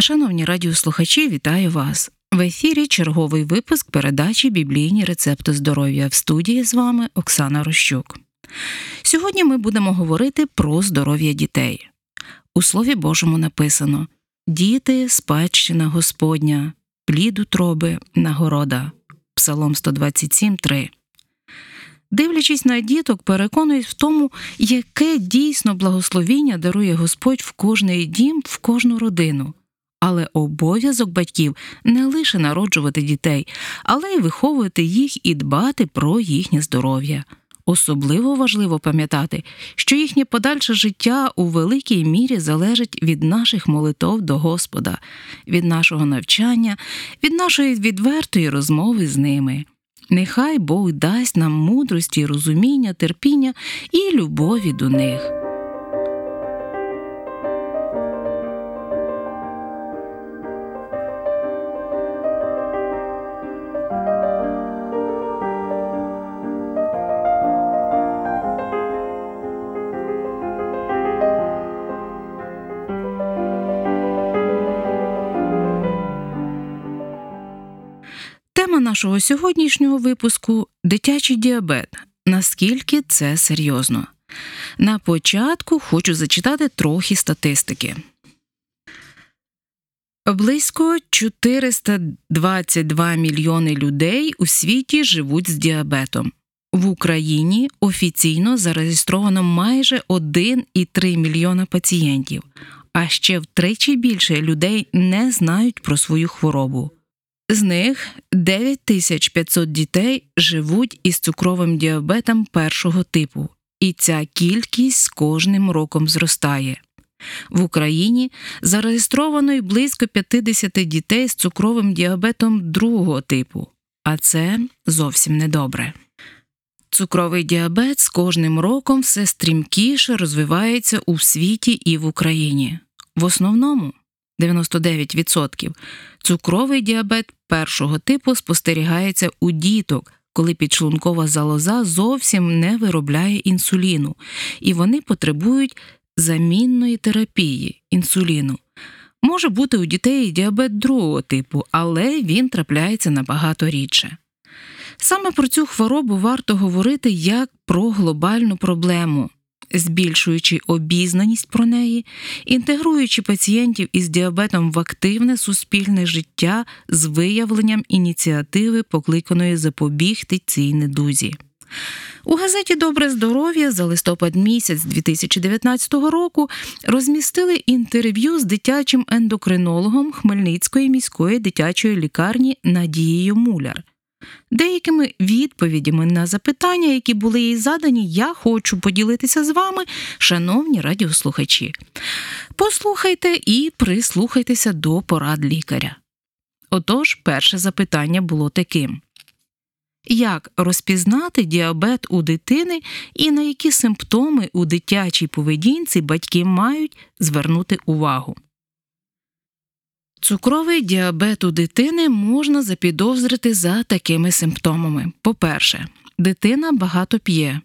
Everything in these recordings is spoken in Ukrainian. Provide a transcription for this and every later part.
Шановні радіослухачі, вітаю вас! В ефірі черговий випуск передачі Біблійні рецепти здоров'я в студії з вами Оксана Рощук. Сьогодні ми будемо говорити про здоров'я дітей. У Слові Божому написано Діти, спадщина Господня, плід утроби, нагорода. Псалом 127, 3. Дивлячись на діток, переконують в тому, яке дійсно благословіння дарує Господь в кожний дім, в кожну родину. Але обов'язок батьків не лише народжувати дітей, але й виховувати їх і дбати про їхнє здоров'я. Особливо важливо пам'ятати, що їхнє подальше життя у великій мірі залежить від наших молитов до Господа, від нашого навчання, від нашої відвертої розмови з ними. Нехай Бог дасть нам мудрості, розуміння, терпіння і любові до них. Нашого сьогоднішнього випуску дитячий діабет. Наскільки це серйозно? На початку хочу зачитати трохи статистики. Близько 422 мільйони людей у світі живуть з діабетом. В Україні офіційно зареєстровано майже 1,3 мільйона пацієнтів, а ще втричі більше людей не знають про свою хворобу. З них 9500 дітей живуть із цукровим діабетом першого типу, і ця кількість з кожним роком зростає. В Україні зареєстровано й близько 50 дітей з цукровим діабетом другого типу, а це зовсім недобре. Цукровий діабет з кожним роком все стрімкіше розвивається у світі і в Україні. В основному 99%, цукровий діабет першого типу спостерігається у діток, коли підшлункова залоза зовсім не виробляє інсуліну, і вони потребують замінної терапії інсуліну. Може бути у дітей діабет другого типу, але він трапляється набагато рідше. Саме про цю хворобу варто говорити як про глобальну проблему збільшуючи обізнаність про неї, інтегруючи пацієнтів із діабетом в активне суспільне життя з виявленням ініціативи, покликаної запобігти цій недузі. У газеті Добре здоров'я за листопад місяць 2019 року розмістили інтерв'ю з дитячим ендокринологом Хмельницької міської дитячої лікарні Надією Муляр. Деякими відповідями на запитання, які були їй задані, я хочу поділитися з вами, шановні радіослухачі. Послухайте і прислухайтеся до порад лікаря. Отож, перше запитання було таким: як розпізнати діабет у дитини і на які симптоми у дитячій поведінці батьки мають звернути увагу? Цукровий діабет у дитини можна запідозрити за такими симптомами. По-перше, дитина багато п'є,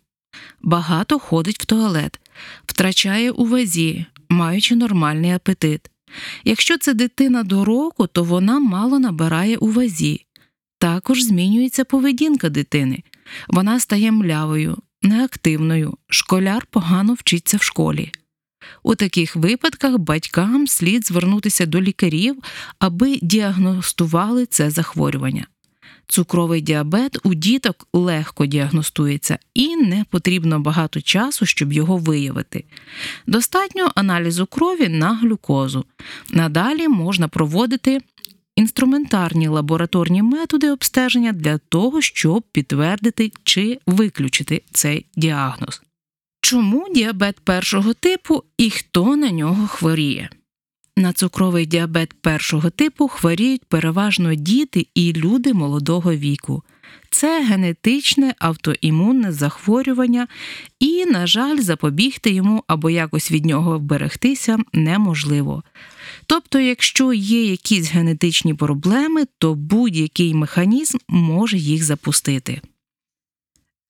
багато ходить в туалет, втрачає у вазі, маючи нормальний апетит. Якщо це дитина до року, то вона мало набирає у вазі. Також змінюється поведінка дитини. Вона стає млявою, неактивною, школяр погано вчиться в школі. У таких випадках батькам слід звернутися до лікарів, аби діагностували це захворювання. Цукровий діабет у діток легко діагностується і не потрібно багато часу, щоб його виявити. Достатньо аналізу крові на глюкозу. Надалі можна проводити інструментарні лабораторні методи обстеження для того, щоб підтвердити чи виключити цей діагноз. Чому діабет першого типу і хто на нього хворіє? На цукровий діабет першого типу хворіють переважно діти і люди молодого віку. Це генетичне автоімунне захворювання, і, на жаль, запобігти йому або якось від нього вберегтися неможливо. Тобто, якщо є якісь генетичні проблеми, то будь-який механізм може їх запустити.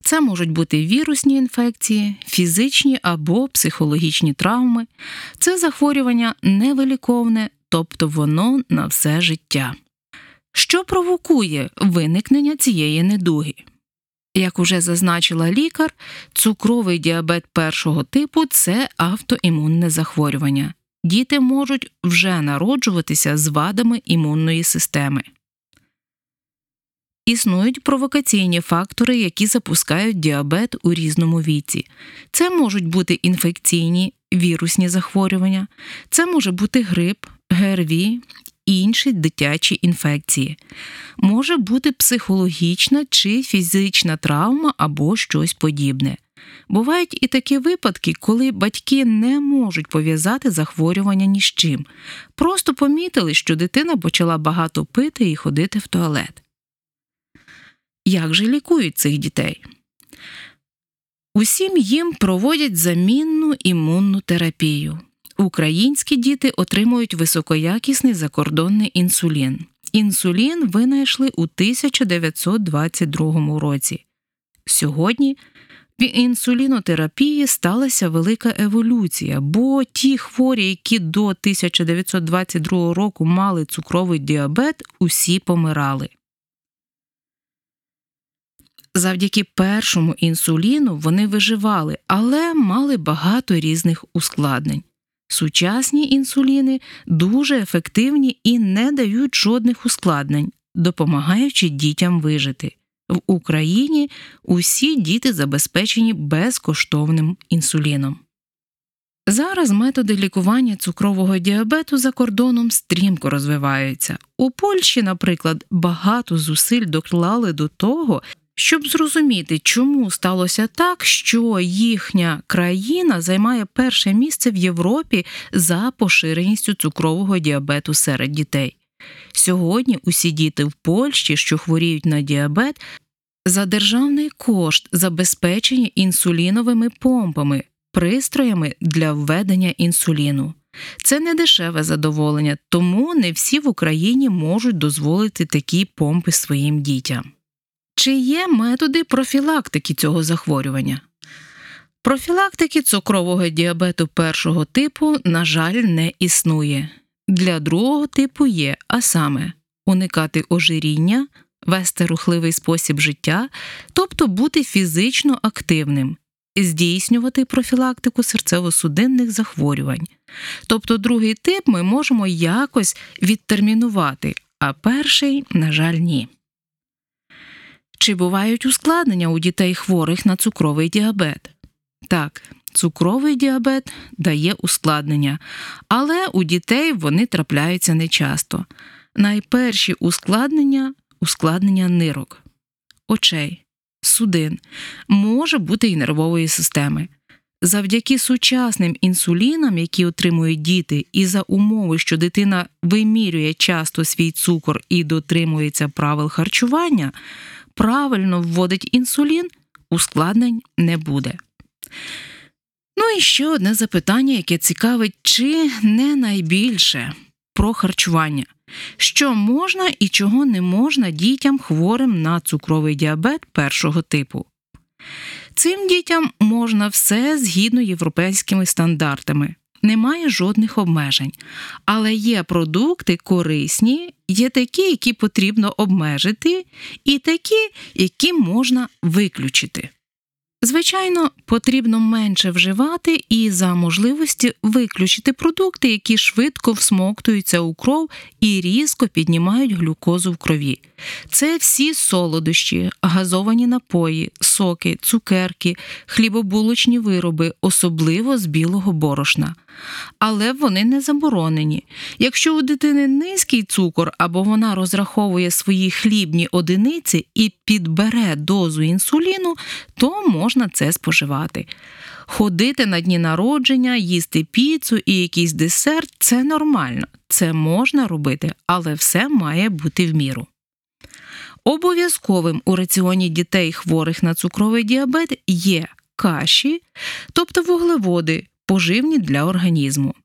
Це можуть бути вірусні інфекції, фізичні або психологічні травми. Це захворювання невиліковне, тобто воно на все життя. Що провокує виникнення цієї недуги? Як уже зазначила лікар, цукровий діабет першого типу це автоімунне захворювання. Діти можуть вже народжуватися з вадами імунної системи. Існують провокаційні фактори, які запускають діабет у різному віці. Це можуть бути інфекційні вірусні захворювання, це може бути грип, ГРВІ, інші дитячі інфекції, може бути психологічна чи фізична травма або щось подібне. Бувають і такі випадки, коли батьки не можуть пов'язати захворювання ні з чим, просто помітили, що дитина почала багато пити і ходити в туалет. Як же лікують цих дітей? Усім їм проводять замінну імунну терапію. Українські діти отримують високоякісний закордонний інсулін. Інсулін винайшли у 1922 році. Сьогодні в інсулінотерапії сталася велика еволюція, бо ті хворі, які до 1922 року мали цукровий діабет, усі помирали. Завдяки першому інсуліну вони виживали, але мали багато різних ускладнень. Сучасні інсуліни дуже ефективні і не дають жодних ускладнень, допомагаючи дітям вижити. В Україні усі діти забезпечені безкоштовним інсуліном. Зараз методи лікування цукрового діабету за кордоном стрімко розвиваються. У Польщі, наприклад, багато зусиль доклали до того, щоб зрозуміти, чому сталося так, що їхня країна займає перше місце в Європі за поширеністю цукрового діабету серед дітей. Сьогодні усі діти в Польщі, що хворіють на діабет, за державний кошт забезпечені інсуліновими помпами, пристроями для введення інсуліну. Це не дешеве задоволення, тому не всі в Україні можуть дозволити такі помпи своїм дітям. Чи є методи профілактики цього захворювання? Профілактики цукрового діабету першого типу, на жаль, не існує. Для другого типу є, а саме уникати ожиріння, вести рухливий спосіб життя, тобто бути фізично активним, здійснювати профілактику серцево-судинних захворювань. Тобто другий тип ми можемо якось відтермінувати, а перший, на жаль, ні. Чи бувають ускладнення у дітей хворих на цукровий діабет? Так, цукровий діабет дає ускладнення, але у дітей вони трапляються нечасто. Найперші ускладнення ускладнення нирок, очей, судин, може бути і нервової системи. Завдяки сучасним інсулінам, які отримують діти, і за умови, що дитина вимірює часто свій цукор і дотримується правил харчування правильно вводить інсулін, ускладнень не буде. Ну і ще одне запитання, яке цікавить, чи не найбільше про харчування. Що можна і чого не можна дітям хворим на цукровий діабет першого типу. Цим дітям можна все згідно європейськими стандартами немає жодних обмежень, але є продукти корисні, є такі, які потрібно обмежити, і такі, які можна виключити. Звичайно, потрібно менше вживати і за можливості виключити продукти, які швидко всмоктуються у кров і різко піднімають глюкозу в крові. Це всі солодощі, газовані напої, соки, цукерки, хлібобулочні вироби, особливо з білого борошна. Але вони не заборонені. Якщо у дитини низький цукор або вона розраховує свої хлібні одиниці і підбере дозу інсуліну, то можна це споживати. Ходити на дні народження, їсти піцу і якийсь десерт це нормально, це можна робити, але все має бути в міру. Обов'язковим у раціоні дітей хворих на цукровий діабет є каші, тобто вуглеводи, поживні для організму.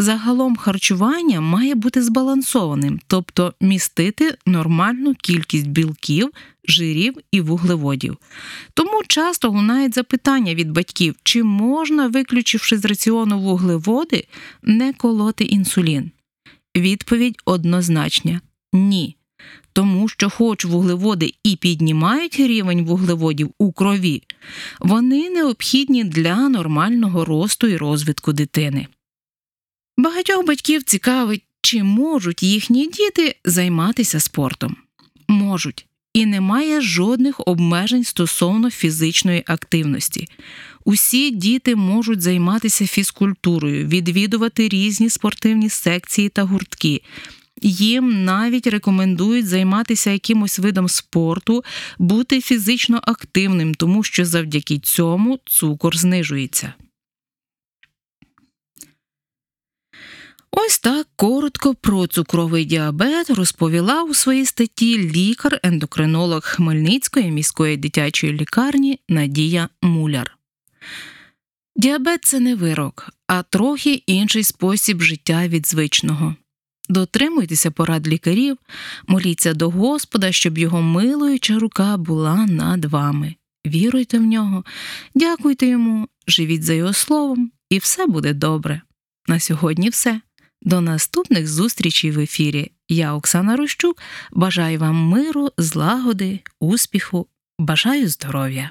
Загалом харчування має бути збалансованим, тобто містити нормальну кількість білків, жирів і вуглеводів. Тому часто лунають запитання від батьків, чи можна, виключивши з раціону вуглеводи, не колоти інсулін. Відповідь однозначна ні. Тому що, хоч вуглеводи і піднімають рівень вуглеводів у крові, вони необхідні для нормального росту і розвитку дитини. Багатьох батьків цікавить, чи можуть їхні діти займатися спортом. Можуть, і немає жодних обмежень стосовно фізичної активності. Усі діти можуть займатися фізкультурою, відвідувати різні спортивні секції та гуртки. Їм навіть рекомендують займатися якимось видом спорту, бути фізично активним, тому що завдяки цьому цукор знижується. Ось так коротко про цукровий діабет розповіла у своїй статті лікар-ендокринолог Хмельницької міської дитячої лікарні Надія Муляр. Діабет це не вирок, а трохи інший спосіб життя від звичного. Дотримуйтеся порад лікарів, моліться до Господа, щоб його милуюча рука була над вами. Віруйте в нього, дякуйте йому, живіть за його словом, і все буде добре. На сьогодні все. До наступних зустрічей в ефірі. Я, Оксана Рощук, бажаю вам миру, злагоди, успіху, бажаю здоров'я.